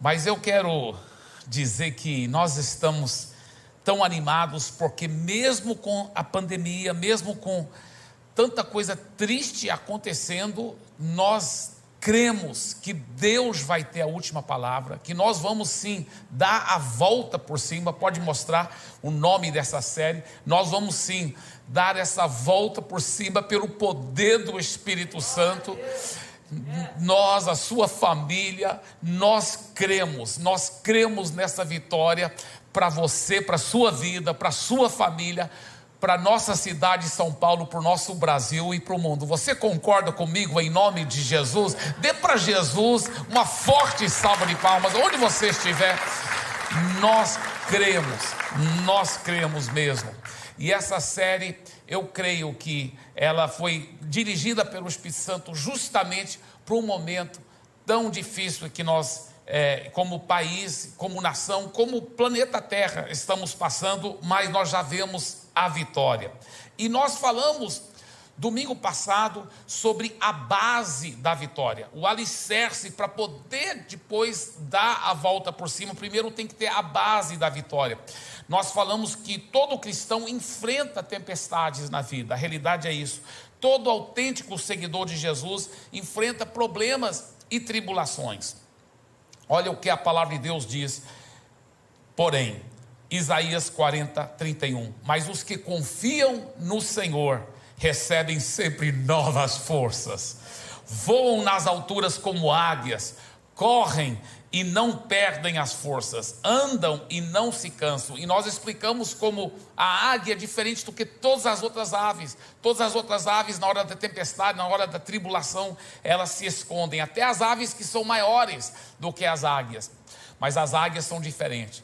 Mas eu quero dizer que nós estamos tão animados porque, mesmo com a pandemia, mesmo com tanta coisa triste acontecendo, nós cremos que Deus vai ter a última palavra, que nós vamos sim dar a volta por cima, pode mostrar o nome dessa série, nós vamos sim dar essa volta por cima pelo poder do Espírito Santo. Nós, a sua família, nós cremos, nós cremos nessa vitória para você, para sua vida, para sua família, para nossa cidade São Paulo, para o nosso Brasil e para o mundo. Você concorda comigo em nome de Jesus? Dê para Jesus uma forte salva de palmas, onde você estiver. Nós cremos, nós cremos mesmo. E essa série, eu creio que ela foi dirigida pelo Espírito Santo justamente para um momento tão difícil que nós é, como país, como nação, como planeta Terra estamos passando, mas nós já vemos a vitória. E nós falamos domingo passado sobre a base da vitória, o alicerce para poder depois dar a volta por cima. Primeiro tem que ter a base da vitória. Nós falamos que todo cristão enfrenta tempestades na vida, a realidade é isso. Todo autêntico seguidor de Jesus enfrenta problemas e tribulações. Olha o que a palavra de Deus diz. Porém, Isaías 40, 31. Mas os que confiam no Senhor recebem sempre novas forças, voam nas alturas como águias, correm e não perdem as forças, andam e não se cansam. E nós explicamos como a águia é diferente do que todas as outras aves. Todas as outras aves, na hora da tempestade, na hora da tribulação, elas se escondem. Até as aves que são maiores do que as águias. Mas as águias são diferentes.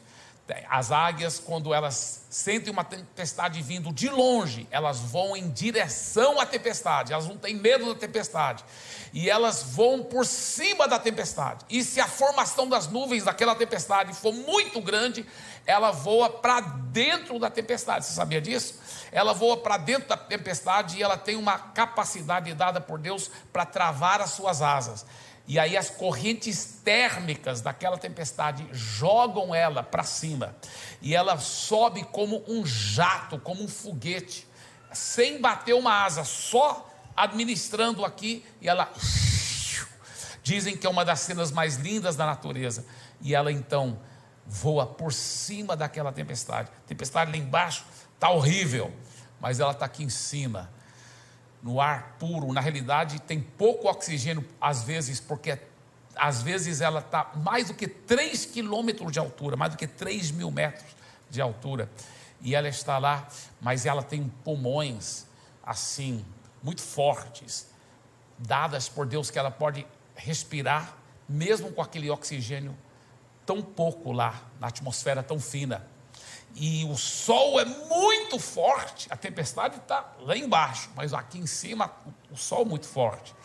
As águias, quando elas sentem uma tempestade vindo de longe, elas vão em direção à tempestade, elas não têm medo da tempestade, e elas voam por cima da tempestade. E se a formação das nuvens daquela tempestade for muito grande, ela voa para dentro da tempestade. Você sabia disso? Ela voa para dentro da tempestade e ela tem uma capacidade dada por Deus para travar as suas asas. E aí as correntes térmicas daquela tempestade jogam ela para cima. E ela sobe como um jato, como um foguete, sem bater uma asa, só administrando aqui e ela dizem que é uma das cenas mais lindas da natureza. E ela então voa por cima daquela tempestade. Tempestade lá embaixo está horrível, mas ela está aqui em cima no ar puro, na realidade tem pouco oxigênio às vezes, porque às vezes ela está mais do que 3 quilômetros de altura, mais do que 3 mil metros de altura, e ela está lá, mas ela tem pulmões assim, muito fortes, dadas por Deus que ela pode respirar, mesmo com aquele oxigênio tão pouco lá, na atmosfera tão fina e o sol é muito forte, a tempestade está lá embaixo, mas aqui em cima o sol é muito forte.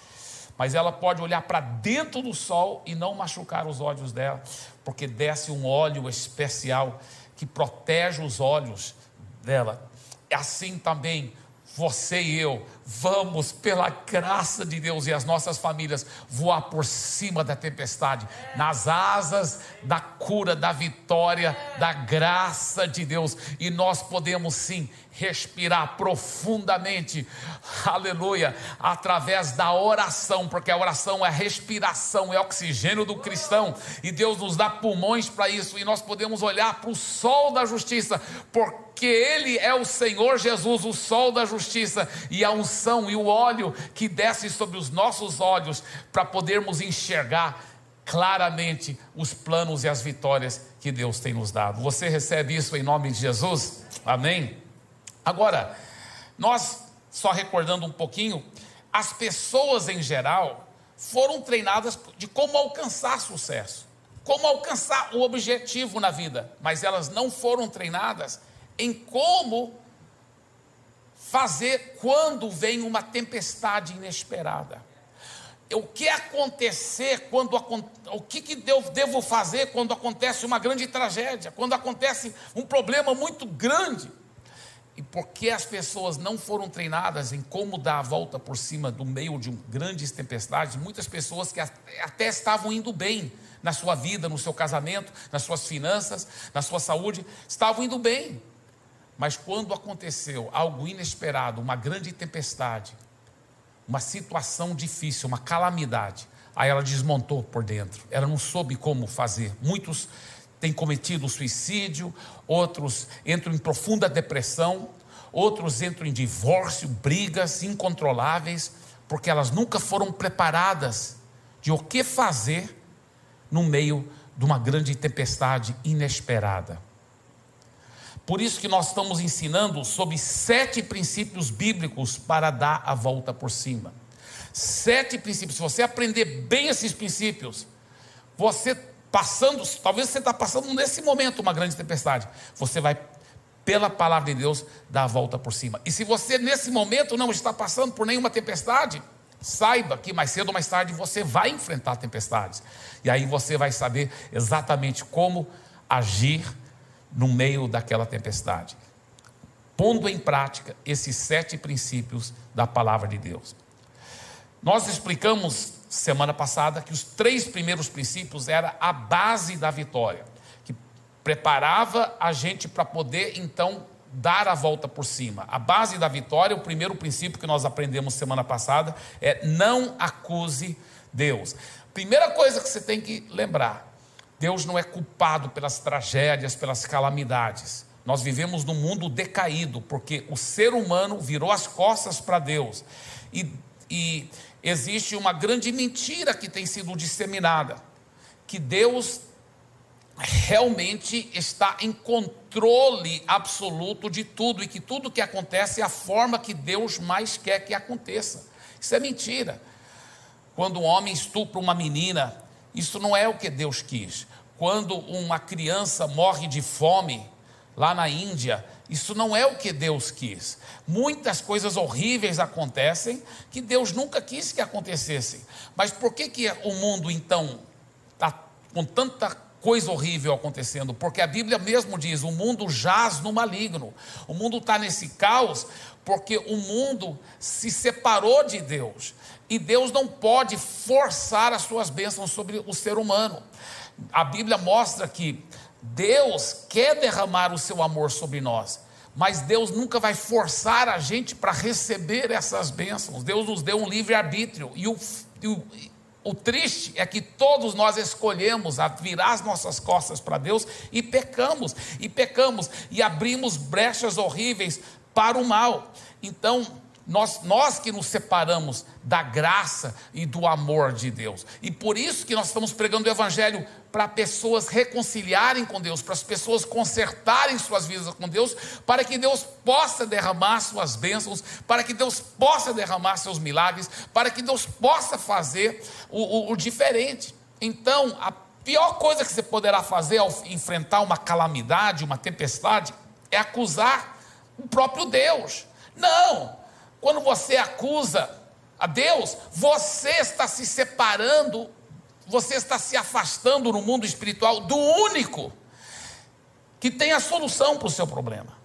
Mas ela pode olhar para dentro do sol e não machucar os olhos dela, porque desce um óleo especial que protege os olhos dela. É assim também você e eu vamos, pela graça de Deus e as nossas famílias, voar por cima da tempestade, nas asas da cura, da vitória, da graça de Deus, e nós podemos sim respirar profundamente, aleluia, através da oração, porque a oração é respiração, é oxigênio do cristão, e Deus nos dá pulmões para isso, e nós podemos olhar para o sol da justiça, porque Ele é o Senhor Jesus, o sol da justiça, e a unção e o óleo que desce sobre os nossos olhos, para podermos enxergar claramente os planos e as vitórias que Deus tem nos dado. Você recebe isso em nome de Jesus? Amém? Agora, nós, só recordando um pouquinho, as pessoas em geral foram treinadas de como alcançar sucesso, como alcançar o objetivo na vida, mas elas não foram treinadas em como fazer quando vem uma tempestade inesperada. O que acontecer quando o que, que eu devo fazer quando acontece uma grande tragédia, quando acontece um problema muito grande. e porque as pessoas não foram treinadas em como dar a volta por cima do meio de grandes tempestades, muitas pessoas que até estavam indo bem na sua vida, no seu casamento, nas suas finanças, na sua saúde, estavam indo bem. Mas quando aconteceu algo inesperado, uma grande tempestade, uma situação difícil, uma calamidade, aí ela desmontou por dentro. Ela não soube como fazer. Muitos têm cometido suicídio, outros entram em profunda depressão, outros entram em divórcio, brigas incontroláveis, porque elas nunca foram preparadas de o que fazer no meio de uma grande tempestade inesperada. Por isso que nós estamos ensinando sobre sete princípios bíblicos para dar a volta por cima. Sete princípios. Se você aprender bem esses princípios, você passando, talvez você está passando nesse momento uma grande tempestade, você vai, pela palavra de Deus, dar a volta por cima. E se você nesse momento não está passando por nenhuma tempestade, saiba que mais cedo ou mais tarde você vai enfrentar tempestades. E aí você vai saber exatamente como agir no meio daquela tempestade. Pondo em prática esses sete princípios da palavra de Deus. Nós explicamos semana passada que os três primeiros princípios era a base da vitória, que preparava a gente para poder então dar a volta por cima. A base da vitória, o primeiro princípio que nós aprendemos semana passada é não acuse Deus. Primeira coisa que você tem que lembrar: Deus não é culpado pelas tragédias, pelas calamidades. Nós vivemos num mundo decaído, porque o ser humano virou as costas para Deus. E, e existe uma grande mentira que tem sido disseminada: que Deus realmente está em controle absoluto de tudo e que tudo que acontece é a forma que Deus mais quer que aconteça. Isso é mentira. Quando um homem estupra uma menina, isso não é o que Deus quis. Quando uma criança morre de fome lá na Índia, isso não é o que Deus quis. Muitas coisas horríveis acontecem que Deus nunca quis que acontecessem. Mas por que, que o mundo então está com tanta coisa horrível acontecendo? Porque a Bíblia mesmo diz: o mundo jaz no maligno. O mundo está nesse caos porque o mundo se separou de Deus. E Deus não pode forçar as suas bênçãos sobre o ser humano. A Bíblia mostra que Deus quer derramar o seu amor sobre nós, mas Deus nunca vai forçar a gente para receber essas bênçãos. Deus nos deu um livre-arbítrio, e o, o, o triste é que todos nós escolhemos virar as nossas costas para Deus e pecamos, e pecamos, e abrimos brechas horríveis para o mal. Então, nós, nós que nos separamos da graça e do amor de Deus. E por isso que nós estamos pregando o Evangelho para pessoas reconciliarem com Deus, para as pessoas consertarem suas vidas com Deus, para que Deus possa derramar suas bênçãos, para que Deus possa derramar seus milagres, para que Deus possa fazer o, o, o diferente. Então, a pior coisa que você poderá fazer ao enfrentar uma calamidade, uma tempestade, é acusar o próprio Deus. Não! Quando você acusa a Deus, você está se separando, você está se afastando no mundo espiritual do único que tem a solução para o seu problema,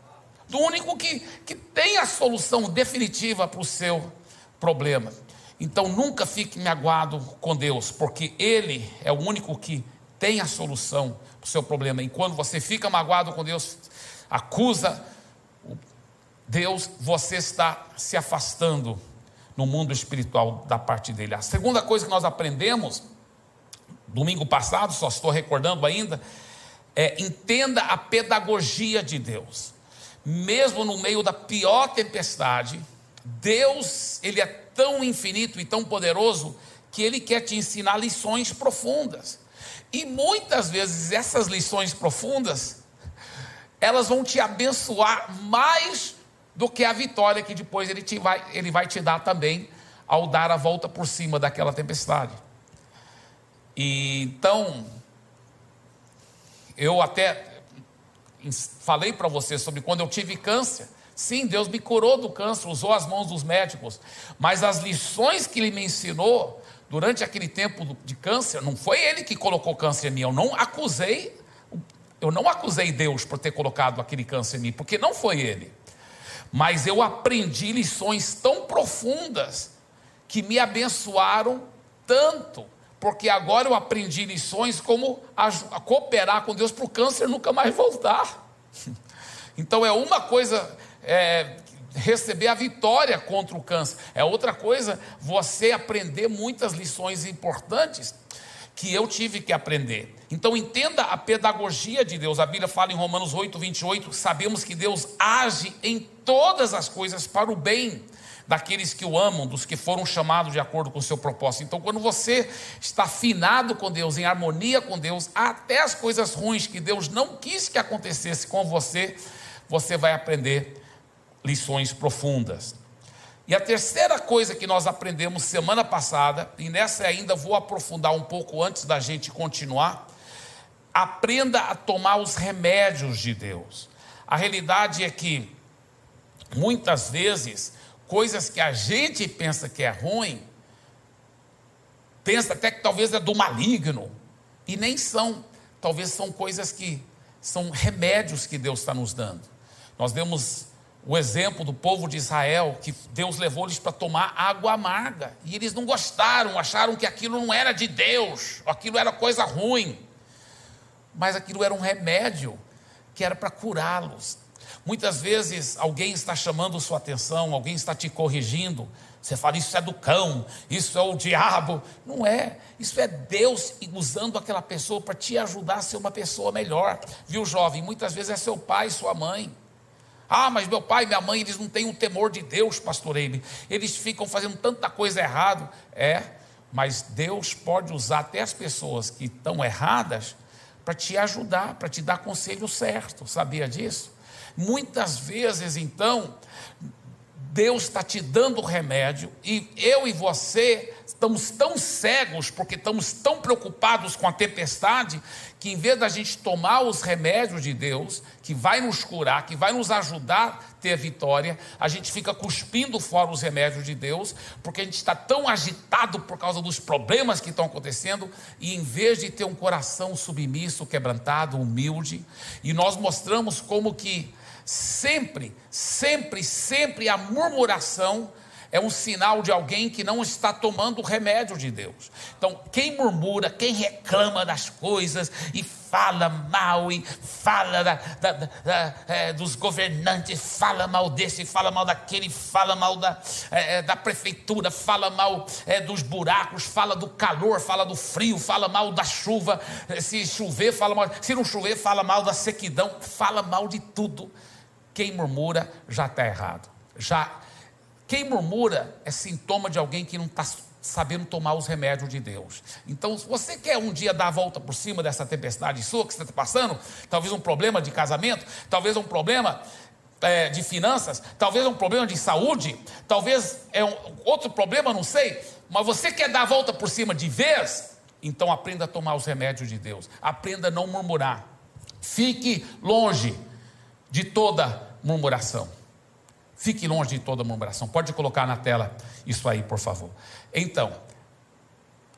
do único que, que tem a solução definitiva para o seu problema. Então nunca fique magoado com Deus, porque Ele é o único que tem a solução para o seu problema. E quando você fica magoado com Deus, acusa Deus, você está se afastando no mundo espiritual da parte dele. A segunda coisa que nós aprendemos, domingo passado, só estou recordando ainda, é entenda a pedagogia de Deus. Mesmo no meio da pior tempestade, Deus, ele é tão infinito e tão poderoso que ele quer te ensinar lições profundas. E muitas vezes essas lições profundas, elas vão te abençoar mais do que a vitória que depois ele, te vai, ele vai te dar também ao dar a volta por cima daquela tempestade. E, então, eu até falei para você sobre quando eu tive câncer. Sim, Deus me curou do câncer, usou as mãos dos médicos, mas as lições que Ele me ensinou durante aquele tempo de câncer, não foi Ele que colocou câncer em mim, eu não acusei, eu não acusei Deus por ter colocado aquele câncer em mim, porque não foi Ele. mas eu aprendi lições tão profundas que me abençoaram tanto, porque agora eu aprendi lições como a, a cooperar com Deus para o câncer nunca mais voltar. Então é uma coisa é, receber a vitória contra o câncer, é outra coisa você aprender muitas lições importantes que eu tive que aprender. Então entenda a pedagogia de Deus. A Bíblia fala em Romanos 8, 28, sabemos que Deus age em todas as coisas para o bem daqueles que o amam, dos que foram chamados de acordo com o seu propósito. Então, quando você está afinado com Deus, em harmonia com Deus, até as coisas ruins que Deus não quis que acontecesse com você, você vai aprender lições profundas. E a terceira coisa que nós aprendemos semana passada, e nessa ainda vou aprofundar um pouco antes da gente continuar, aprenda a tomar os remédios de Deus. A realidade é que muitas vezes coisas que a gente pensa que é ruim, pensa até que talvez é do maligno, e nem são. Talvez são coisas que são remédios que Deus está nos dando. Nós demos o exemplo do povo de Israel, que Deus levou eles para tomar água amarga, e eles não gostaram, acharam que aquilo não era de Deus, aquilo era coisa ruim, mas aquilo era um remédio que era para curá-los. Muitas vezes alguém está chamando sua atenção, alguém está te corrigindo. Você fala, isso é do cão, isso é o diabo. Não é. Isso é Deus usando aquela pessoa para te ajudar a ser uma pessoa melhor. Viu, jovem? Muitas vezes é seu pai, sua mãe. Ah, mas meu pai e minha mãe, eles não têm o um temor de Deus, pastor Eime. Eles ficam fazendo tanta coisa errada. É, mas Deus pode usar até as pessoas que estão erradas para te ajudar, para te dar conselho certo. Sabia disso? Muitas vezes, então, Deus está te dando remédio e eu e você estamos tão cegos porque estamos tão preocupados com a tempestade que em vez da gente tomar os remédios de Deus, que vai nos curar, que vai nos ajudar a ter vitória, a gente fica cuspindo fora os remédios de Deus, porque a gente está tão agitado por causa dos problemas que estão acontecendo, e em vez de ter um coração submisso, quebrantado, humilde, e nós mostramos como que Sempre, sempre, sempre a murmuração é um sinal de alguém que não está tomando o remédio de Deus. Então, quem murmura, quem reclama das coisas e fala mal e fala da, da, da, é, dos governantes, fala mal desse, fala mal daquele, fala mal da, é, é da prefeitura, fala mal é, dos buracos, fala do calor, fala do frio, fala mal da chuva. Se chover, fala mal. Se não chover, fala mal da sequidão, fala mal de tudo. Quem murmura já está errado. Já quem murmura é sintoma de alguém que não está sabendo tomar os remédios de Deus. Então, se você quer um dia dar a volta por cima dessa tempestade sua que você está passando, talvez um problema de casamento, talvez um problema é, de finanças, talvez um problema de saúde, talvez é um, outro problema, não sei, mas você quer dar a volta por cima de vez, então aprenda a tomar os remédios de Deus, aprenda a não murmurar, fique longe de toda murmuração. Fique longe de toda murmuração. Pode colocar na tela isso aí, por favor. Então,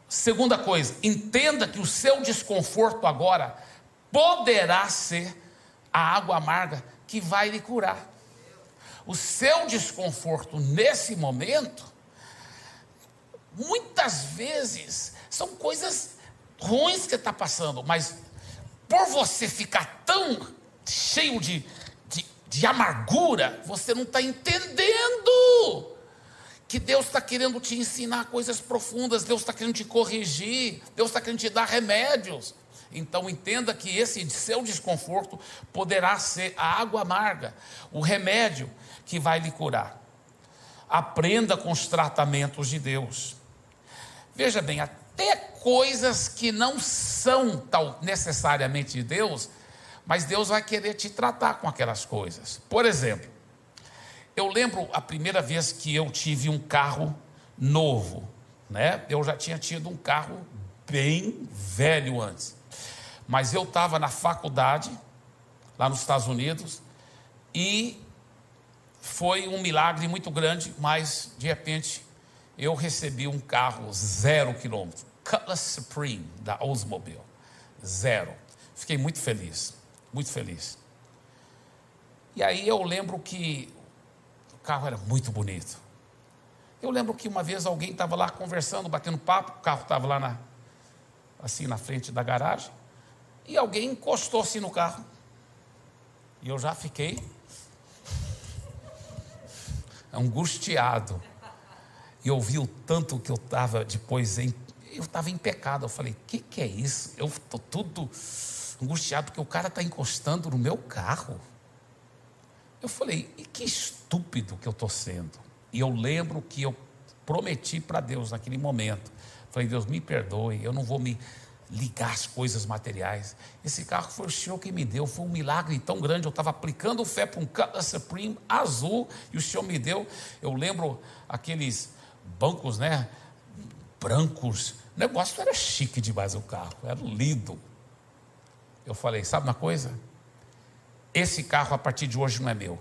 segunda coisa, entenda que o seu desconforto agora poderá ser a água amarga que vai lhe curar. O seu desconforto nesse momento, muitas vezes, são coisas ruins que está passando, mas por você ficar tão cheio de de amargura, você não está entendendo que Deus está querendo te ensinar coisas profundas, Deus está querendo te corrigir, Deus está querendo te dar remédios. Então entenda que esse seu desconforto poderá ser a água amarga, o remédio que vai lhe curar. Aprenda com os tratamentos de Deus. Veja bem, até coisas que não são tal necessariamente de Deus, mas Deus vai querer te tratar com aquelas coisas. Por exemplo, eu lembro a primeira vez que eu tive um carro novo, né? Eu já tinha tido um carro bem velho antes, mas eu estava na faculdade lá nos Estados Unidos e foi um milagre muito grande, mas de repente eu recebi um carro zero quilômetro, Cutlass Supreme da Oldsmobile, zero. Fiquei muito feliz muito feliz. E aí eu lembro que carro era muito bonito. Eu lembro que uma vez alguém estava lá conversando, batendo papo, o carro estava lá na, assim na frente da garagem, e alguém encostou-se no carro. E eu já fiquei angustiado. E eu vi o tanto que eu estava depois em. Eu estava em pecado. Eu falei: o que, que é isso? Eu estou tudo angustiado porque o cara está encostando no meu carro. Eu falei: e que estúpido que eu estou sendo. E eu lembro que eu prometi para Deus naquele momento. Falei: Deus, me perdoe, eu não vou me ligar as coisas materiais. Esse carro foi o Senhor que me deu, foi um milagre tão grande. Eu estava aplicando fé para um Cutlass Supreme azul e o Senhor me deu. Eu lembro aqueles bancos, né? Brancos. O negócio era chique demais o carro, era lindo. Eu falei: sabe uma coisa? Esse carro a partir de hoje não é meu,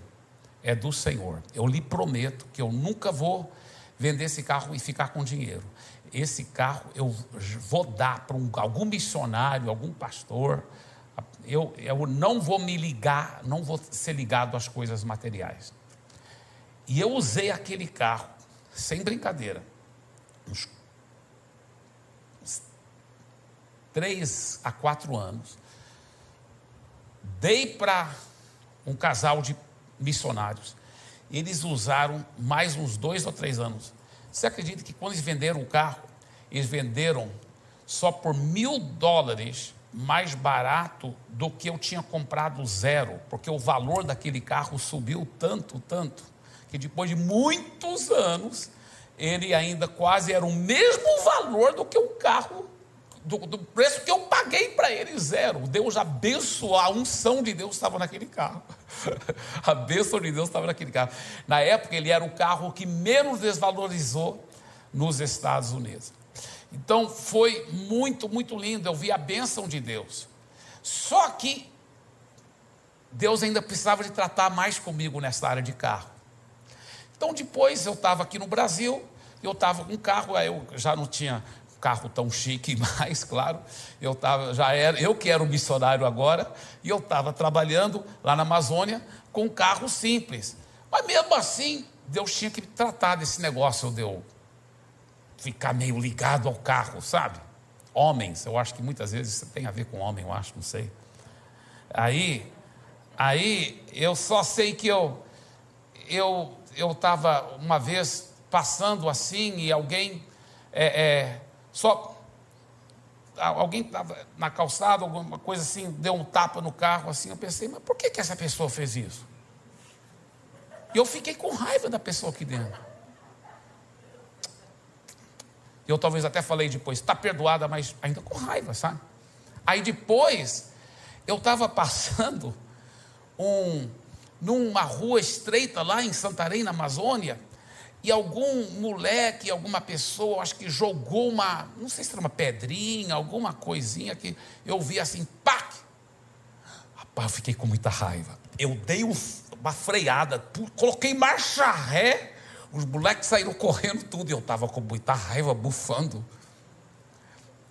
é do Senhor. Eu lhe prometo que eu nunca vou vender esse carro e ficar com dinheiro esse carro eu vou dar para um, algum missionário, algum pastor. Eu, eu não vou me ligar, não vou ser ligado às coisas materiais. E eu usei aquele carro, sem brincadeira, uns, uns três a quatro anos. Dei para um casal de missionários. Eles usaram mais uns dois ou três anos. Você acredita que quando eles venderam o carro, eles venderam só por mil dólares mais barato do que eu tinha comprado zero, porque o valor daquele carro subiu tanto, tanto, que depois de muitos anos, ele ainda quase era o mesmo valor do que o carro, do, do preço que eu paguei para ele, zero. Deus abençoou, a unção de Deus estava naquele carro. a bênção de Deus estava naquele carro. Na época, ele era o carro que menos desvalorizou nos Estados Unidos. Então, foi muito, muito lindo. Eu vi a bênção de Deus. Só que Deus ainda precisava de tratar mais comigo nessa área de carro. Então, depois eu estava aqui no Brasil, eu estava com um carro, aí eu já não tinha carro tão chique mais, claro. Eu tava, já era, eu que era o missionário agora, e eu estava trabalhando lá na Amazônia com um carro simples. Mas mesmo assim, Deus tinha que tratar desse negócio de eu ficar meio ligado ao carro, sabe? Homens, eu acho que muitas vezes tem a ver com homem, eu acho, não sei. Aí, aí eu só sei que eu eu eu estava uma vez passando assim e alguém é, é, só alguém estava na calçada, alguma coisa assim, deu um tapa no carro assim, eu pensei, mas por que, que essa pessoa fez isso? E eu fiquei com raiva da pessoa aqui dentro. Eu talvez até falei depois, está perdoada, mas ainda com raiva, sabe? Aí depois, eu estava passando um, numa rua estreita lá em Santarém, na Amazônia, e algum moleque, alguma pessoa, acho que jogou uma, não sei se era uma pedrinha, alguma coisinha que eu vi assim, pac! Rapaz, eu fiquei com muita raiva. Eu dei um, uma freada, coloquei marcha ré, os moleques saíram correndo tudo, e eu estava com muita raiva, bufando.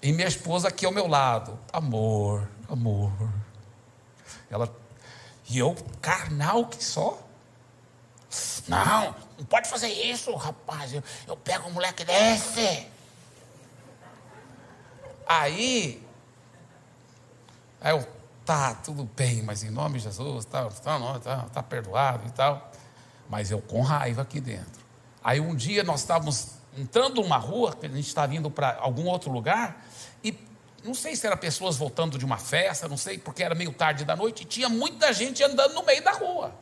E minha esposa aqui ao meu lado, amor, amor. Ela, e eu, carnal que só. Não, não pode fazer isso, rapaz. Eu, eu pego um moleque desse. Aí, aí eu, tá, tudo bem, mas em nome de Jesus, tá, tá, tá, tá perdoado e tal. Mas eu com raiva aqui dentro. Aí um dia nós estávamos entrando numa rua, a gente estava indo para algum outro lugar, e não sei se eram pessoas voltando de uma festa, não sei, porque era meio tarde da noite, e tinha muita gente andando no meio da rua.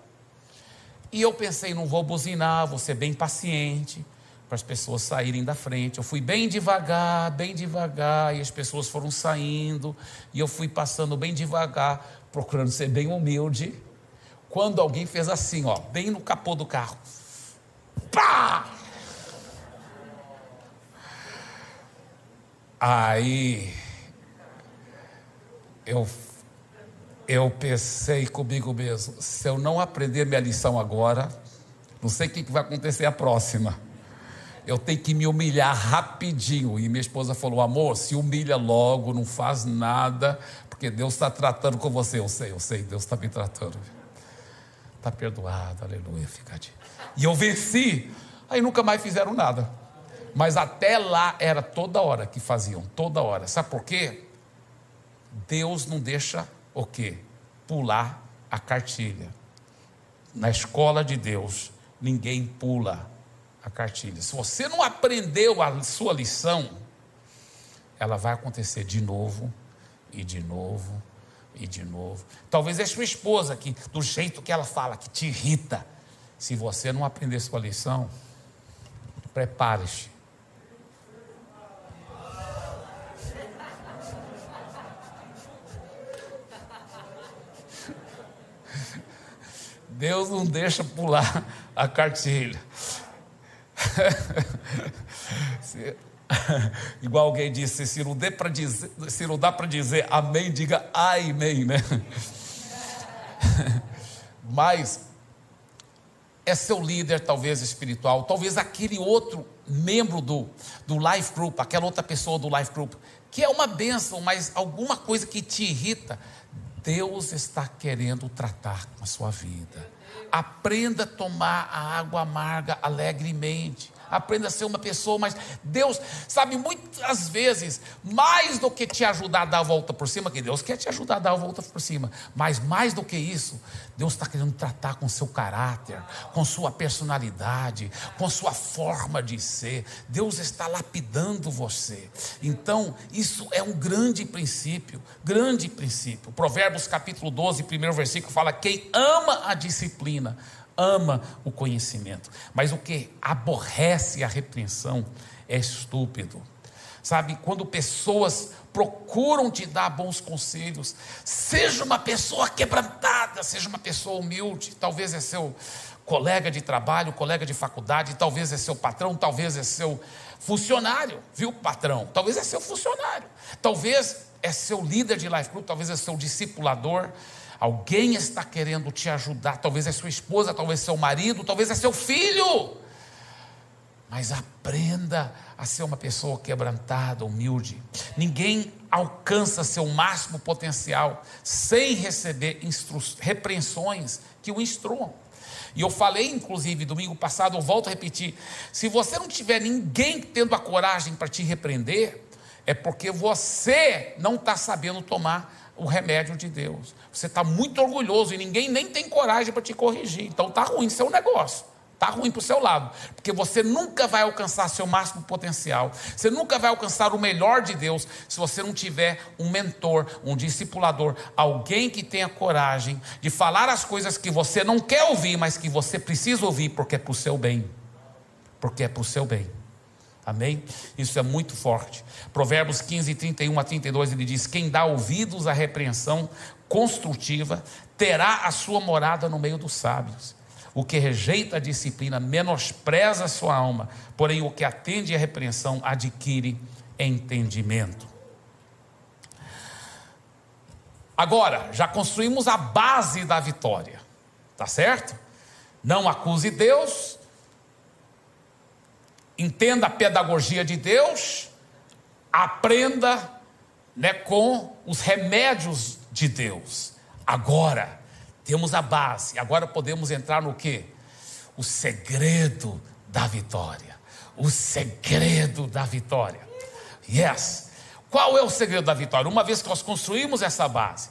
E eu pensei, não vou buzinar, vou ser bem paciente para as pessoas saírem da frente. Eu fui bem devagar, bem devagar, e as pessoas foram saindo, e eu fui passando bem devagar, procurando ser bem humilde. Quando alguém fez assim, ó, bem no capô do carro. Pá! Aí eu eu pensei comigo mesmo: se eu não aprender minha lição agora, não sei o que vai acontecer a próxima. Eu tenho que me humilhar rapidinho. E minha esposa falou: amor, se humilha logo, não faz nada, porque Deus está tratando com você. Eu sei, eu sei, Deus está me tratando. está perdoado, aleluia, fica de. E eu venci, aí nunca mais fizeram nada. Mas até lá era toda hora que faziam, toda hora. Sabe por quê? Deus não deixa o quê? Pular a cartilha. Na escola de Deus, ninguém pula a cartilha. Se você não aprendeu a sua lição, ela vai acontecer de novo e de novo e de novo. Talvez é sua esposa que, do jeito que ela fala, que te irrita. Se você não aprender sua lição, prepare-se. Deus não deixa pular a cartilha. Igual alguém disse, se não, dizer, se não dá para dizer amém, diga amém, né? Mas é seu líder, talvez espiritual, talvez aquele outro membro do, do life group, aquela outra pessoa do life group, que é uma bênção, mas alguma coisa que te irrita, Deus está querendo tratar com a sua vida. Aprenda a tomar a água amarga alegremente aprenda a ser uma pessoa mais. Deus, sabe, muitas vezes, mais do que te ajudar a dar a volta por cima, que Deus quer te ajudar a dar a volta por cima, mas mais do que isso, Deus está querendo tratar com seu caráter, com sua personalidade, com sua forma de ser. Deus está lapidando você. Então, isso é um grande princípio, grande princípio. Provérbios capítulo 12, primeiro versículo fala: quem ama a disciplina ama o conhecimento, mas o que aborrece a repreensão é estúpido. Sabe, quando pessoas procuram te dar bons conselhos, seja uma pessoa quebrantada, seja uma pessoa humilde, talvez é seu colega de trabalho, colega de faculdade, talvez é seu patrão, talvez é seu funcionário, viu, patrão? Talvez é seu funcionário, talvez é seu líder de life group, talvez é seu discipulador, Alguém está querendo te ajudar, talvez é sua esposa, talvez é seu marido, talvez é seu filho. Mas aprenda a ser uma pessoa quebrantada, humilde. Ninguém alcança seu máximo potencial sem receber repreensões que o instruam. E eu falei, inclusive, domingo passado, eu volto a repetir: se você não tiver ninguém tendo a coragem para te repreender, é porque você não está sabendo tomar o remédio de Deus. Você está muito orgulhoso e ninguém nem tem coragem para te corrigir. Então está ruim seu negócio. Está ruim para o seu lado, porque você nunca vai alcançar seu máximo potencial, você nunca vai alcançar o melhor de Deus se você não tiver um mentor, um discipulador, alguém que tenha coragem de falar as coisas que você não quer ouvir, mas que você precisa ouvir, porque é para o seu bem. Porque é para o seu bem. Amém? Isso é muito forte. Provérbios 15, 31 a 32, ele diz: Quem dá ouvidos à repreensão construtiva terá a sua morada no meio dos sábios. O que rejeita a disciplina menospreza a sua alma, porém o que atende à repreensão adquire entendimento. Agora, já construímos a base da vitória, tá certo? Não acuse Deus, entenda a pedagogia de Deus, aprenda né, com os remédios de Deus. Agora temos a base, agora podemos entrar no que? O segredo da vitória. O segredo da vitória. Yes. Qual é o segredo da vitória? Uma vez que nós construímos essa base,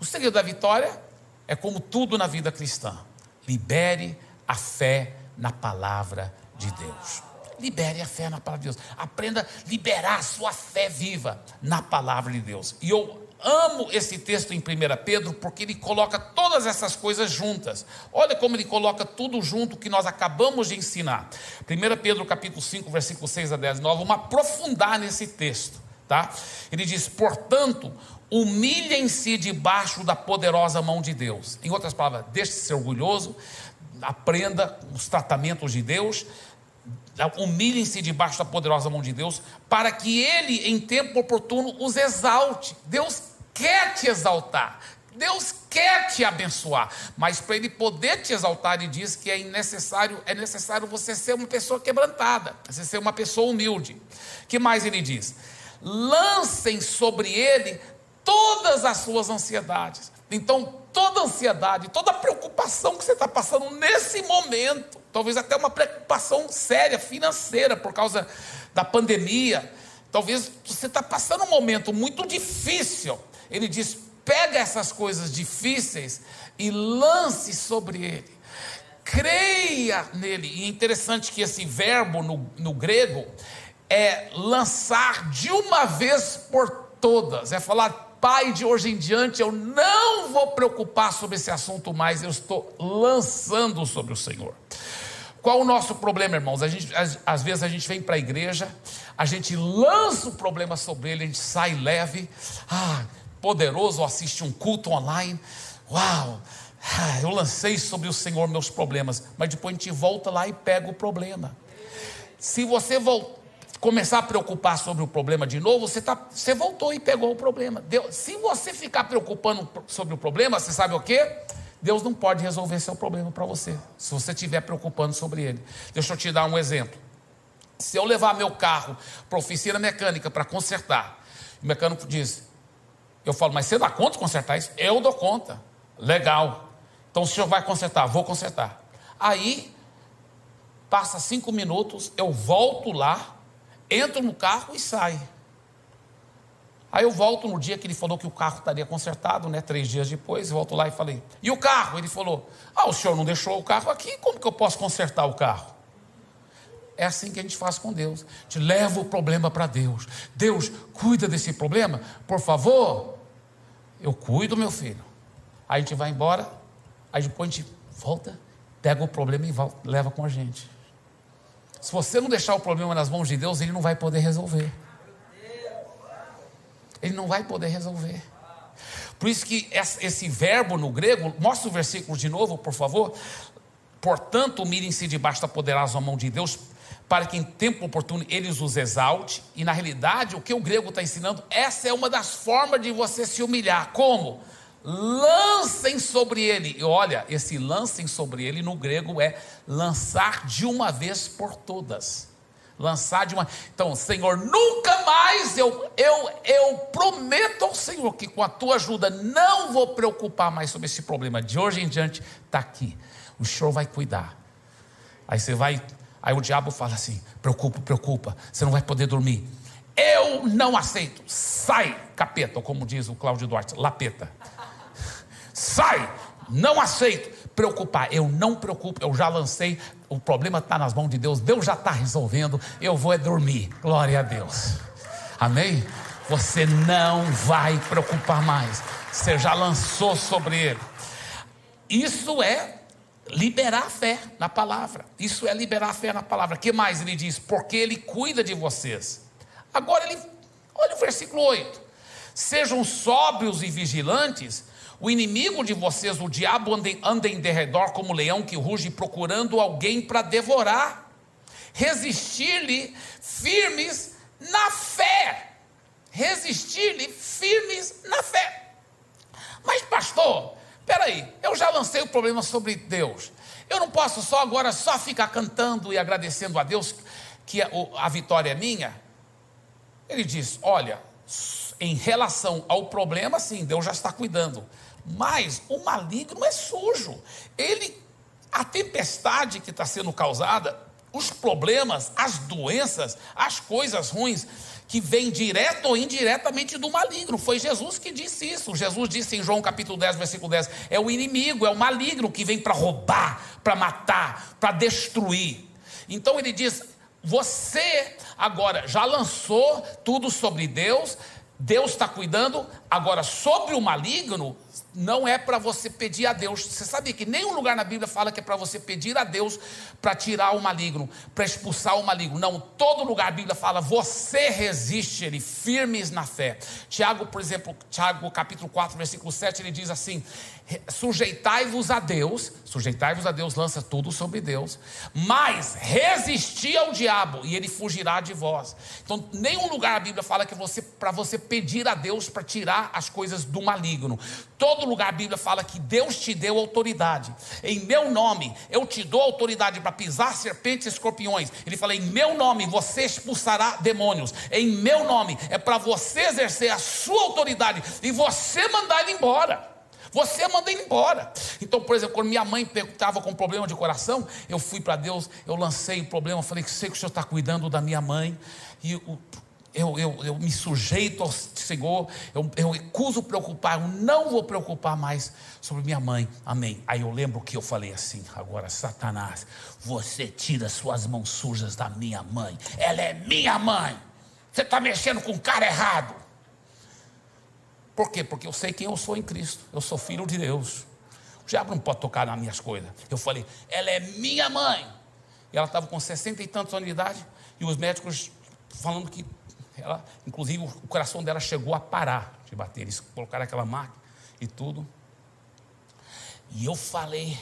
o segredo da vitória é como tudo na vida cristã: libere a fé na palavra de Deus. Libere a fé na palavra de Deus. Aprenda a liberar a sua fé viva na palavra de Deus. E eu amo esse texto em 1 Pedro porque ele coloca todas essas coisas juntas. Olha como ele coloca tudo junto que nós acabamos de ensinar. 1 Pedro capítulo 5, versículo 6 a 10, nós vamos aprofundar nesse texto, tá? Ele diz: "Portanto, humilhem-se debaixo da poderosa mão de Deus". Em outras palavras, deixe de ser orgulhoso, aprenda os tratamentos de Deus, humilhem-se debaixo da poderosa mão de Deus, para que Ele, em tempo oportuno, os exalte. Deus quer te exaltar, Deus quer te abençoar, mas para Ele poder te exaltar, Ele diz que é necessário, é necessário você ser uma pessoa quebrantada, você ser uma pessoa humilde. que mais Ele diz? Lancem sobre Ele todas as suas ansiedades. Então, toda ansiedade, toda preocupação que você está passando nesse momento, talvez até uma preocupação séria financeira por causa da pandemia, talvez você está passando um momento muito difícil. Ele diz: pega essas coisas difíceis e lance sobre ele. Creia nele. E é interessante que esse verbo no, no grego é lançar de uma vez por todas, é falar pai, de hoje em diante eu não vou preocupar sobre esse assunto mais, eu estou lançando sobre o Senhor. Qual o nosso problema, irmãos? A gente, às, às vezes a gente vem para a igreja, a gente lança o problema sobre ele, a gente sai leve, ah, poderoso, assiste um culto online, uau, ah, eu lancei sobre o Senhor meus problemas, mas depois a gente volta lá e pega o problema. Se você voltar, começar a preocupar sobre o problema de novo, você, tá, você voltou e pegou o problema. Se você ficar preocupando sobre o problema, você sabe o que? Deus não pode resolver seu problema para você, se você estiver preocupando sobre ele. Deixa eu te dar um exemplo. Se eu levar meu carro para oficina mecânica para consertar, o mecânico diz: Eu falo, mas você dá conta de consertar isso? Eu dou conta. Legal. Então o senhor vai consertar? Vou consertar. Aí, passa cinco minutos, eu volto lá, entro no carro e saio. Aí eu volto no dia que ele falou que o carro estaria consertado, né? Três dias depois, eu volto lá e falei: E o carro? Ele falou: Ah, o senhor não deixou o carro aqui, como que eu posso consertar o carro? É assim que a gente faz com Deus. A gente leva o problema para Deus. Deus, cuida desse problema, por favor. Eu cuido, meu filho. Aí a gente vai embora, aí depois a gente volta, pega o problema e volta, leva com a gente. Se você não deixar o problema nas mãos de Deus, ele não vai poder resolver. Ele não vai poder resolver. Por isso que esse verbo no grego, mostra o versículo de novo, por favor. Portanto, mirem-se debaixo da poderosa mão de Deus, para que em tempo oportuno eles os exalte. E na realidade, o que o grego está ensinando, essa é uma das formas de você se humilhar. Como? lancem sobre ele. E olha, esse lancem sobre ele no grego é lançar de uma vez por todas. Lançar de uma. Então, Senhor, nunca mais eu, eu, eu prometo ao Senhor que com a tua ajuda não vou preocupar mais sobre esse problema. De hoje em diante, está aqui. O Senhor vai cuidar. Aí você vai. Aí o diabo fala assim: preocupa, preocupa, você não vai poder dormir. Eu não aceito. Sai, capeta, ou como diz o Cláudio Duarte, lapeta. Sai! Não aceito. Preocupar, eu não preocupo, eu já lancei, o problema está nas mãos de Deus, Deus já está resolvendo, eu vou é dormir. Glória a Deus. Amém? Você não vai preocupar mais. Você já lançou sobre ele. Isso é liberar a fé na palavra. Isso é liberar a fé na palavra. que mais ele diz? Porque ele cuida de vocês. Agora ele, olha o versículo 8. Sejam sóbrios e vigilantes, o inimigo de vocês, o diabo, anda, em derredor como leão que ruge, procurando alguém para devorar. Resistir-lhe firmes na fé. Resistir-lhe firmes na fé. Mas, pastor, peraí, eu já lancei o problema sobre Deus. Eu não posso só agora só ficar cantando e agradecendo a Deus que a, a vitória é minha. Ele diz: olha, em relação ao problema, sim, Deus já está cuidando. Mas o maligno é sujo. Ele, a tempestade que está sendo causada, os problemas, as doenças, as coisas ruins que vêm direto ou indiretamente do maligno. Foi Jesus que disse isso. Jesus disse em João capítulo 10, versículo 10: é o inimigo, é o maligno que vem para roubar, para matar, para destruir. Então ele diz: você agora já lançou tudo sobre Deus, Deus está cuidando, agora sobre o maligno, não é para você pedir a Deus. Você sabia que nenhum lugar na Bíblia fala que é para você pedir a Deus para tirar o maligno, para expulsar o maligno. Não, todo lugar a Bíblia fala, você resiste ele, firmes na fé. Tiago, por exemplo, Tiago capítulo 4, versículo 7, ele diz assim: sujeitai-vos a Deus, sujeitai-vos a Deus, lança tudo sobre Deus, mas resisti ao diabo e ele fugirá de vós. Então, nenhum lugar a Bíblia fala que você para você pedir a Deus para tirar as coisas do maligno. Todo lugar a Bíblia fala que Deus te deu autoridade. Em meu nome, eu te dou autoridade para pisar serpentes e escorpiões. Ele fala: em meu nome você expulsará demônios. Em meu nome é para você exercer a sua autoridade e você mandar ele embora. Você manda ele embora. Então, por exemplo, quando minha mãe estava com problema de coração, eu fui para Deus, eu lancei o problema, falei que sei que o Senhor está cuidando da minha mãe. E o eu, eu, eu me sujeito ao Senhor, eu, eu recuso preocupar, eu não vou preocupar mais sobre minha mãe, amém. Aí eu lembro que eu falei assim: agora, Satanás, você tira suas mãos sujas da minha mãe, ela é minha mãe, você está mexendo com o cara errado. Por quê? Porque eu sei quem eu sou em Cristo, eu sou filho de Deus. O diabo não pode tocar nas minhas coisas. Eu falei, ela é minha mãe. E ela estava com 60 e tantos anos de idade, e os médicos falando que ela, inclusive, o coração dela chegou a parar de bater. Eles colocaram aquela máquina e tudo. E eu falei,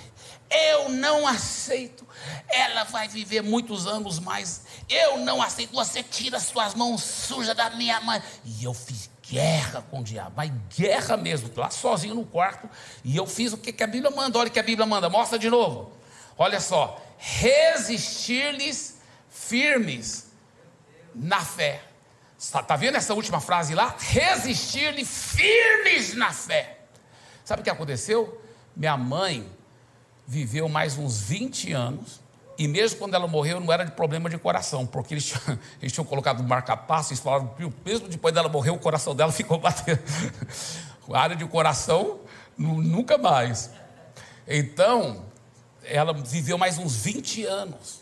eu não aceito. Ela vai viver muitos anos mais. Eu não aceito. Você tira suas mãos sujas da minha mãe. E eu fiz guerra com o diabo, mas guerra mesmo, lá sozinho no quarto. E eu fiz o que, a Bíblia manda. Olha o que a Bíblia manda. Mostra de novo. Olha só. Resistir-lhes firmes na fé. Está tá vendo essa última frase lá? Resistir-lhe firmes na fé. Sabe o que aconteceu? Minha mãe viveu mais uns 20 anos. E mesmo quando ela morreu, não era de problema de coração, porque eles tinham, eles tinham colocado marca-passo, eles falaram que mesmo depois dela morrer, o coração dela ficou batendo. A área de coração, nunca mais. Então, ela viveu mais uns 20 anos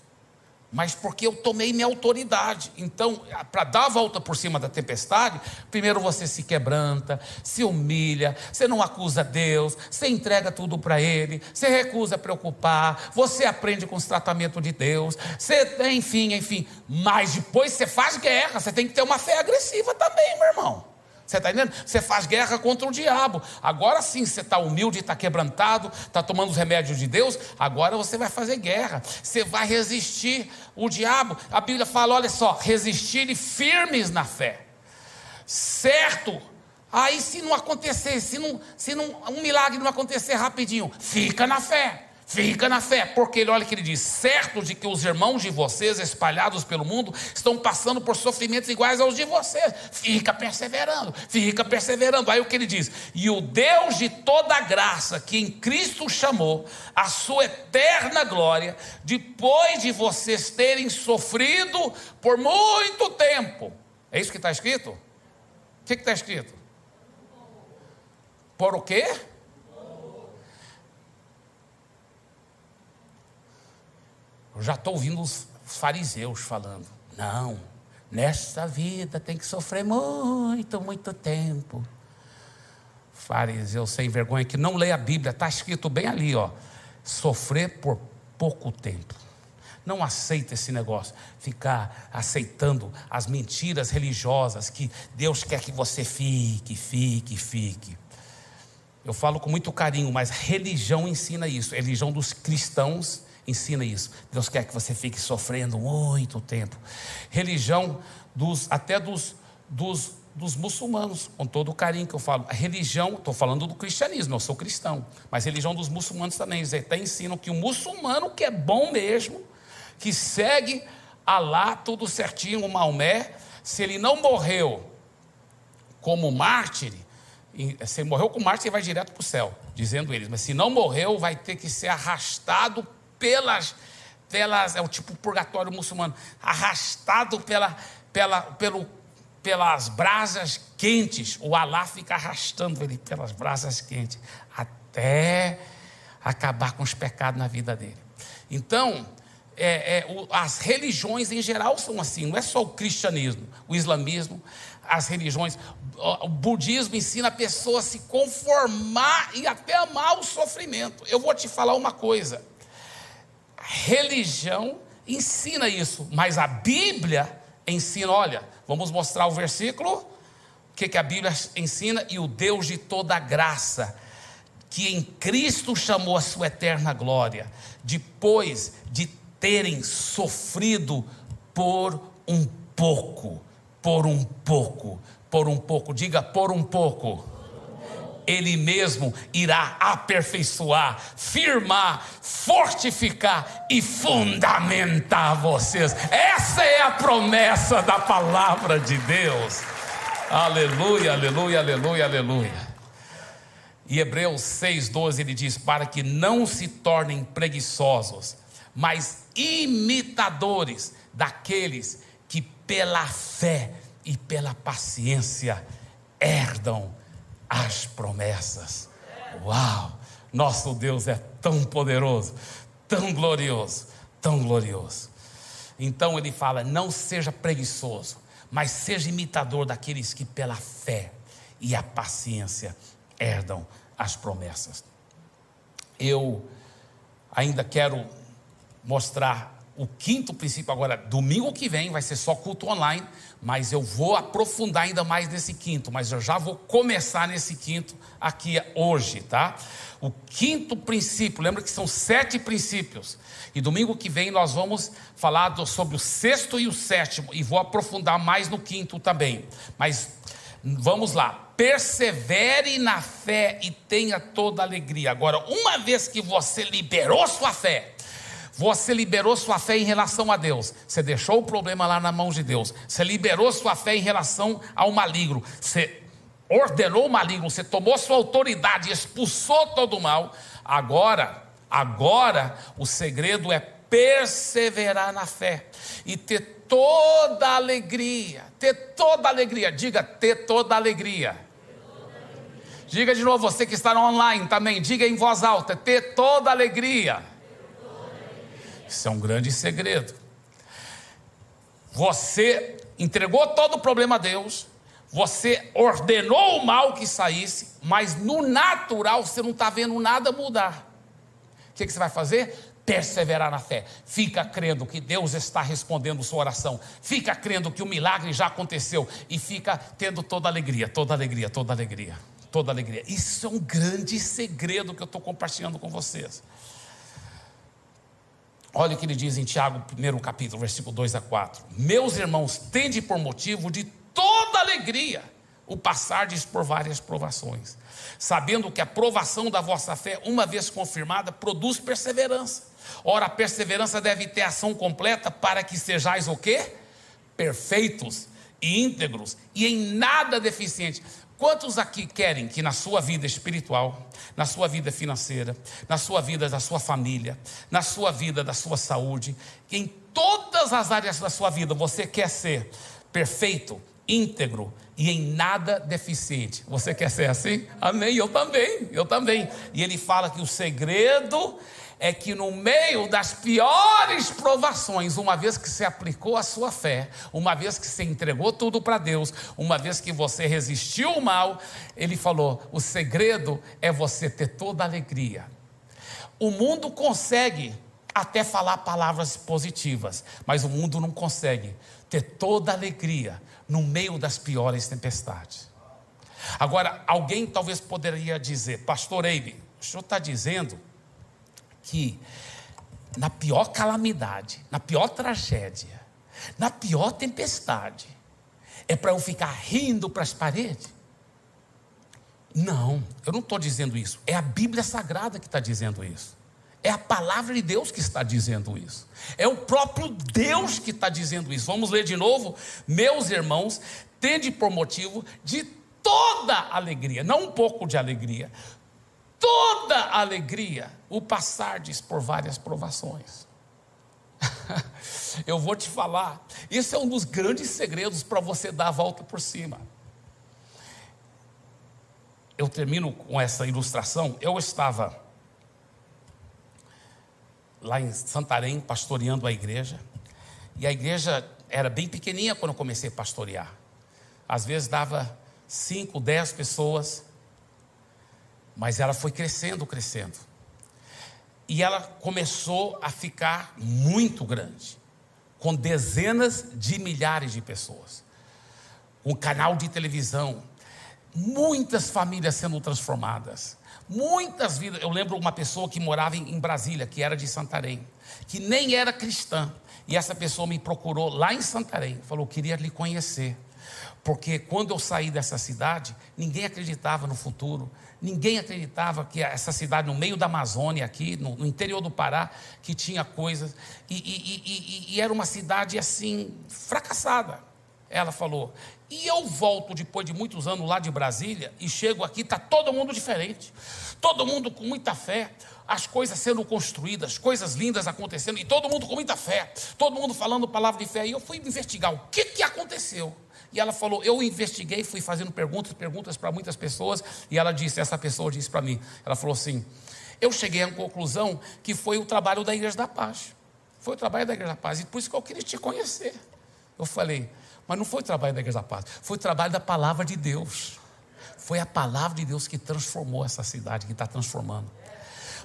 mas porque eu tomei minha autoridade. Então, para dar a volta por cima da tempestade, primeiro você se quebranta, se humilha, você não acusa Deus, você entrega tudo para Ele, você recusa preocupar, você aprende com os tratamentos de Deus, você, enfim, enfim. Mas depois você faz guerra, você tem que ter uma fé agressiva também, meu irmão. Você está entendendo? Você faz guerra contra o diabo. Agora sim, você está humilde, está quebrantado, está tomando os remédios de Deus. Agora você vai fazer guerra. Você vai resistir o diabo. A Bíblia fala: olha só, resistirem firmes na fé. Certo? Aí se não acontecer, se, não, se não, um milagre não acontecer rapidinho, fica na fé. Fica na fé, porque ele olha que ele diz: certo de que os irmãos de vocês espalhados pelo mundo estão passando por sofrimentos iguais aos de vocês. Fica perseverando, fica perseverando. Aí o que ele diz: e o Deus de toda graça, que em Cristo chamou a sua eterna glória, depois de vocês terem sofrido por muito tempo. É isso que está escrito? O que está escrito? Por o quê? Eu já estou ouvindo os fariseus falando: não, nesta vida tem que sofrer muito, muito tempo. Fariseu sem vergonha que não lê a Bíblia, está escrito bem ali, ó. Sofrer por pouco tempo. Não aceita esse negócio, ficar aceitando as mentiras religiosas que Deus quer que você fique, fique, fique. Eu falo com muito carinho, mas religião ensina isso. Religião dos cristãos ensina isso. Deus quer que você fique sofrendo muito tempo. Religião dos até dos, dos, dos muçulmanos, com todo o carinho que eu falo. A religião, estou falando do cristianismo, eu sou cristão, mas religião dos muçulmanos também. Eles até ensinam que o muçulmano que é bom mesmo, que segue Alá tudo certinho, o Maomé, se ele não morreu como mártir, se ele morreu como mártir, ele vai direto para o céu, dizendo eles. Mas se não morreu, vai ter que ser arrastado pelas, pelas é o tipo purgatório muçulmano, arrastado pela, pela, pelo, pelas brasas quentes. O Alá fica arrastando ele pelas brasas quentes até acabar com os pecados na vida dele. Então, é, é, o, as religiões em geral são assim, não é só o cristianismo, o islamismo, as religiões. O, o budismo ensina a pessoa a se conformar e até amar o sofrimento. Eu vou te falar uma coisa: religião ensina isso, mas a Bíblia ensina, olha, vamos mostrar o versículo, o que, que a Bíblia ensina, e o Deus de toda graça, que em Cristo chamou a sua eterna glória, depois de terem sofrido por um pouco, por um pouco, por um pouco, diga por um pouco ele mesmo irá aperfeiçoar, firmar, fortificar e fundamentar vocês. Essa é a promessa da palavra de Deus. Aleluia, aleluia, aleluia, aleluia. E Hebreus 6,12 ele diz: Para que não se tornem preguiçosos, mas imitadores daqueles que pela fé e pela paciência herdam as promessas. Uau! Nosso Deus é tão poderoso, tão glorioso, tão glorioso. Então ele fala: não seja preguiçoso, mas seja imitador daqueles que pela fé e a paciência herdam as promessas. Eu ainda quero mostrar o quinto princípio agora, domingo que vem vai ser só culto online, mas eu vou aprofundar ainda mais nesse quinto, mas eu já vou começar nesse quinto aqui hoje, tá? O quinto princípio, lembra que são sete princípios, e domingo que vem nós vamos falar do, sobre o sexto e o sétimo, e vou aprofundar mais no quinto também, mas vamos lá, persevere na fé e tenha toda alegria. Agora, uma vez que você liberou sua fé, você liberou sua fé em relação a Deus. Você deixou o problema lá na mão de Deus. Você liberou sua fé em relação ao maligno. Você ordenou o maligno. Você tomou sua autoridade, expulsou todo o mal. Agora, agora, o segredo é perseverar na fé e ter toda a alegria. Ter toda a alegria. Diga, ter toda a alegria. Diga de novo, você que está online também, diga em voz alta: ter toda a alegria. Isso é um grande segredo. Você entregou todo o problema a Deus, você ordenou o mal que saísse, mas no natural você não está vendo nada mudar. O que, que você vai fazer? perseverar na fé. Fica crendo que Deus está respondendo sua oração. Fica crendo que o milagre já aconteceu e fica tendo toda alegria, toda alegria, toda alegria, toda alegria. Isso é um grande segredo que eu estou compartilhando com vocês. Olha o que ele diz em Tiago, primeiro capítulo, versículo 2 a 4. Meus irmãos, tende por motivo de toda alegria o passardes por várias provações, sabendo que a provação da vossa fé, uma vez confirmada, produz perseverança. Ora, a perseverança deve ter ação completa para que sejais o quê? Perfeitos e íntegros e em nada deficientes. Quantos aqui querem que na sua vida espiritual, na sua vida financeira, na sua vida da sua família, na sua vida da sua saúde, em todas as áreas da sua vida você quer ser perfeito, íntegro e em nada deficiente? Você quer ser assim? Amém? Eu também, eu também. E ele fala que o segredo é que no meio das piores provações, uma vez que você aplicou a sua fé, uma vez que você entregou tudo para Deus, uma vez que você resistiu ao mal, ele falou: o segredo é você ter toda a alegria. O mundo consegue até falar palavras positivas, mas o mundo não consegue ter toda a alegria no meio das piores tempestades. Agora, alguém talvez poderia dizer, Pastor Eibe, o senhor está dizendo que na pior calamidade, na pior tragédia, na pior tempestade, é para eu ficar rindo para as paredes? Não, eu não estou dizendo isso. É a Bíblia Sagrada que está dizendo isso. É a palavra de Deus que está dizendo isso. É o próprio Deus que está dizendo isso. Vamos ler de novo? Meus irmãos, tende por motivo de toda alegria, não um pouco de alegria, toda alegria o passardes por várias provações. Eu vou te falar, esse é um dos grandes segredos para você dar a volta por cima. Eu termino com essa ilustração. Eu estava lá em Santarém pastoreando a igreja, e a igreja era bem pequenininha quando eu comecei a pastorear. Às vezes dava cinco, dez pessoas, mas ela foi crescendo, crescendo. E ela começou a ficar muito grande, com dezenas de milhares de pessoas. Um canal de televisão, muitas famílias sendo transformadas, muitas vidas. Eu lembro uma pessoa que morava em Brasília, que era de Santarém, que nem era cristã, e essa pessoa me procurou lá em Santarém, falou: queria lhe conhecer. Porque quando eu saí dessa cidade, ninguém acreditava no futuro, ninguém acreditava que essa cidade, no meio da Amazônia, aqui, no, no interior do Pará, que tinha coisas, e, e, e, e era uma cidade assim, fracassada. Ela falou: E eu volto depois de muitos anos lá de Brasília e chego aqui, está todo mundo diferente. Todo mundo com muita fé, as coisas sendo construídas, coisas lindas acontecendo, e todo mundo com muita fé, todo mundo falando palavra de fé. E eu fui investigar o que, que aconteceu. E ela falou: Eu investiguei, fui fazendo perguntas, perguntas para muitas pessoas, e ela disse: Essa pessoa disse para mim, ela falou assim: Eu cheguei à conclusão que foi o trabalho da Igreja da Paz. Foi o trabalho da Igreja da Paz, e por isso que eu queria te conhecer. Eu falei: Mas não foi o trabalho da Igreja da Paz, foi o trabalho da palavra de Deus. Foi a palavra de Deus que transformou essa cidade, que está transformando.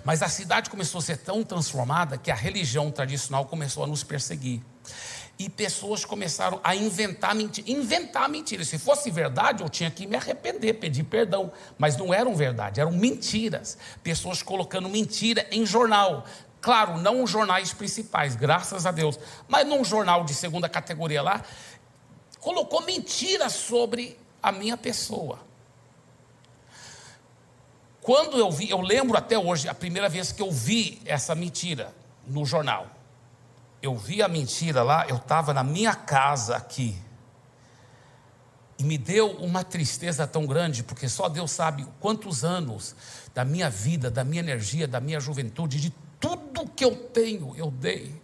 Mas a cidade começou a ser tão transformada que a religião tradicional começou a nos perseguir. E pessoas começaram a inventar mentira. Inventar mentira. Se fosse verdade, eu tinha que me arrepender, pedir perdão. Mas não eram verdade, eram mentiras. Pessoas colocando mentira em jornal. Claro, não os jornais principais, graças a Deus. Mas num jornal de segunda categoria lá, colocou mentira sobre a minha pessoa. Quando eu vi, eu lembro até hoje, a primeira vez que eu vi essa mentira no jornal. Eu vi a mentira lá, eu estava na minha casa aqui. E me deu uma tristeza tão grande, porque só Deus sabe quantos anos da minha vida, da minha energia, da minha juventude, de tudo que eu tenho, eu dei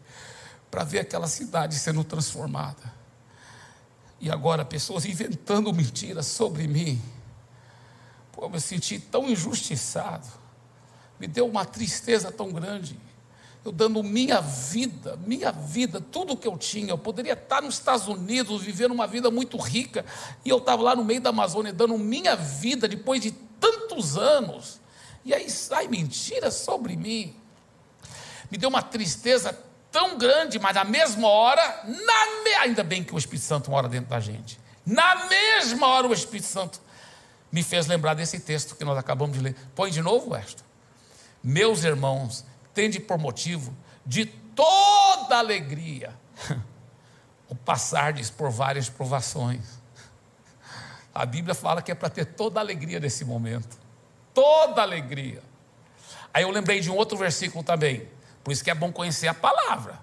para ver aquela cidade sendo transformada. E agora pessoas inventando mentiras sobre mim Pô, eu me senti tão injustiçado. Me deu uma tristeza tão grande. Eu dando minha vida, minha vida, tudo que eu tinha. Eu poderia estar nos Estados Unidos, vivendo uma vida muito rica, e eu estava lá no meio da Amazônia dando minha vida depois de tantos anos. E aí sai mentira sobre mim. Me deu uma tristeza tão grande, mas na mesma hora, na me... ainda bem que o Espírito Santo mora dentro da gente. Na mesma hora o Espírito Santo me fez lembrar desse texto que nós acabamos de ler. Põe de novo, Esther. Meus irmãos, tende por motivo de toda alegria o passardes por várias provações. A Bíblia fala que é para ter toda alegria nesse momento. Toda alegria. Aí eu lembrei de um outro versículo também. Por isso que é bom conhecer a palavra.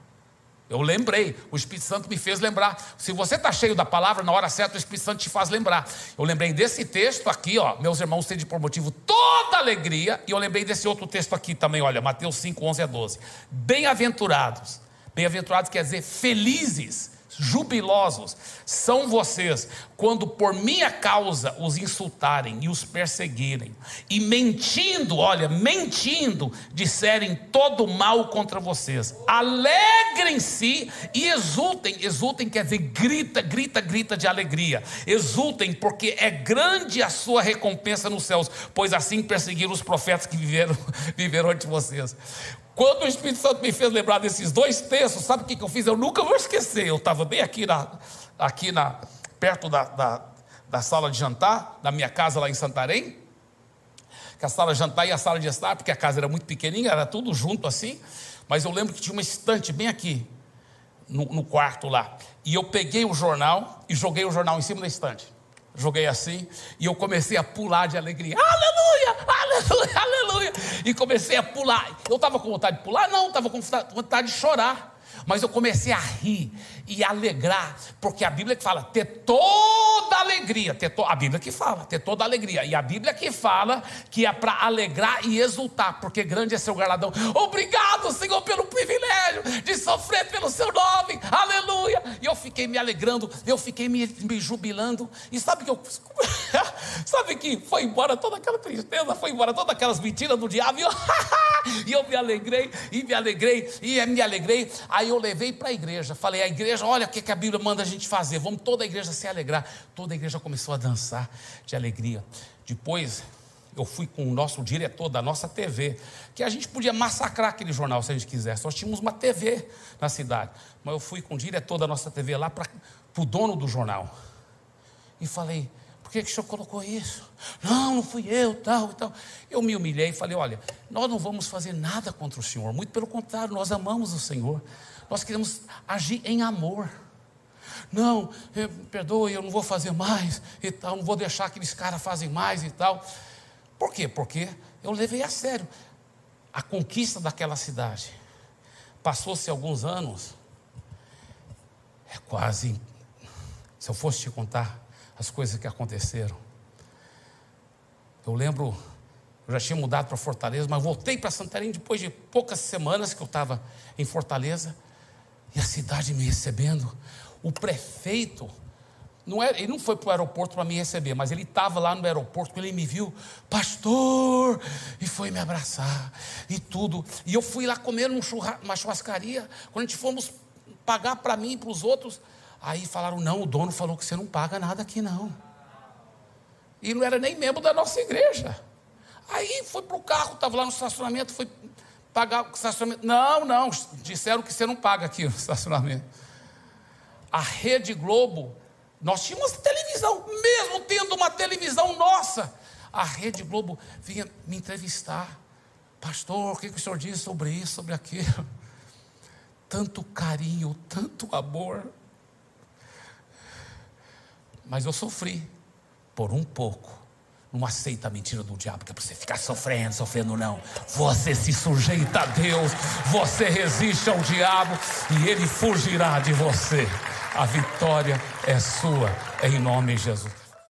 Eu lembrei, o Espírito Santo me fez lembrar. Se você está cheio da palavra, na hora certa o Espírito Santo te faz lembrar. Eu lembrei desse texto aqui, ó, meus irmãos têm por motivo toda alegria, e eu lembrei desse outro texto aqui também, olha, Mateus 5, 11 a 12. Bem-aventurados, bem-aventurados quer dizer felizes, jubilosos são vocês quando por minha causa os insultarem e os perseguirem, e mentindo, olha, mentindo, disserem todo mal contra vocês. Alegrem-se e exultem. Exultem quer dizer grita, grita, grita de alegria. Exultem, porque é grande a sua recompensa nos céus, pois assim perseguiram os profetas que viveram, viveram de vocês. Quando o Espírito Santo me fez lembrar desses dois textos, sabe o que, eu fiz? Eu nunca vou esquecer. Eu estava bem aqui, na, aqui na, perto da, da, da, sala de jantar, da minha casa lá em Santarém. Que a sala de jantar e a sala de estar, porque a casa era muito pequenininha, era tudo junto assim. Mas eu lembro que tinha uma estante bem aqui, no, no quarto lá. E eu peguei o jornal e joguei o jornal em cima da estante joguei assim, e eu comecei a pular de alegria. Aleluia, aleluia, aleluia. E comecei a pular. Eu estava com vontade de pular? Não, estava com vontade de chorar. Mas eu comecei a rir e alegrar, porque a Bíblia que fala ter toda alegria, ter to... a Bíblia que fala, ter toda alegria, e a Bíblia que fala que é para alegrar e exultar, porque grande é seu galardão. Obrigado, Senhor, pelo privilégio de sofrer pelo seu nome, aleluia. E eu fiquei me alegrando, eu fiquei me, me jubilando, e sabe que eu, sabe que foi embora toda aquela tristeza, foi embora todas aquelas mentiras do diabo, e eu, e eu me alegrei, e me alegrei, e me alegrei. Aí eu levei para a igreja, falei, a igreja igreja, olha o que, que a Bíblia manda a gente fazer, vamos toda a igreja se alegrar. Toda a igreja começou a dançar de alegria. Depois, eu fui com o nosso diretor da nossa TV, que a gente podia massacrar aquele jornal se a gente quisesse. Nós tínhamos uma TV na cidade. Mas eu fui com o diretor da nossa TV lá para o dono do jornal. E falei, por que, que o senhor colocou isso? Não, não fui eu, tal e tal. Eu me humilhei e falei, olha, nós não vamos fazer nada contra o senhor. Muito pelo contrário, nós amamos o senhor. Nós queremos agir em amor. Não, eu, perdoe, eu não vou fazer mais e tal, não vou deixar que aqueles caras fazem mais e tal. Por quê? Porque eu levei a sério a conquista daquela cidade. Passou-se alguns anos, é quase, se eu fosse te contar, as coisas que aconteceram. Eu lembro, eu já tinha mudado para Fortaleza, mas voltei para Santarém depois de poucas semanas que eu estava em Fortaleza, e a cidade me recebendo. O prefeito, não era, ele não foi para o aeroporto para me receber, mas ele estava lá no aeroporto, quando ele me viu, pastor, e foi me abraçar, e tudo. E eu fui lá comer num churra, churrascaria, quando a gente fomos pagar para mim e para os outros, aí falaram: não, o dono falou que você não paga nada aqui não. E não era nem membro da nossa igreja. Aí foi para o carro, estava lá no estacionamento, foi pagar o estacionamento. Não, não, disseram que você não paga aqui no estacionamento. A Rede Globo, nós tínhamos televisão, mesmo tendo uma televisão nossa. A Rede Globo vinha me entrevistar. Pastor, o que, que o senhor diz sobre isso, sobre aquilo? Tanto carinho, tanto amor. Mas eu sofri por um pouco. Não aceita a mentira do diabo, que é para você ficar sofrendo, sofrendo, não. Você se sujeita a Deus, você resiste ao diabo e ele fugirá de você. A vitória é sua, em nome de Jesus.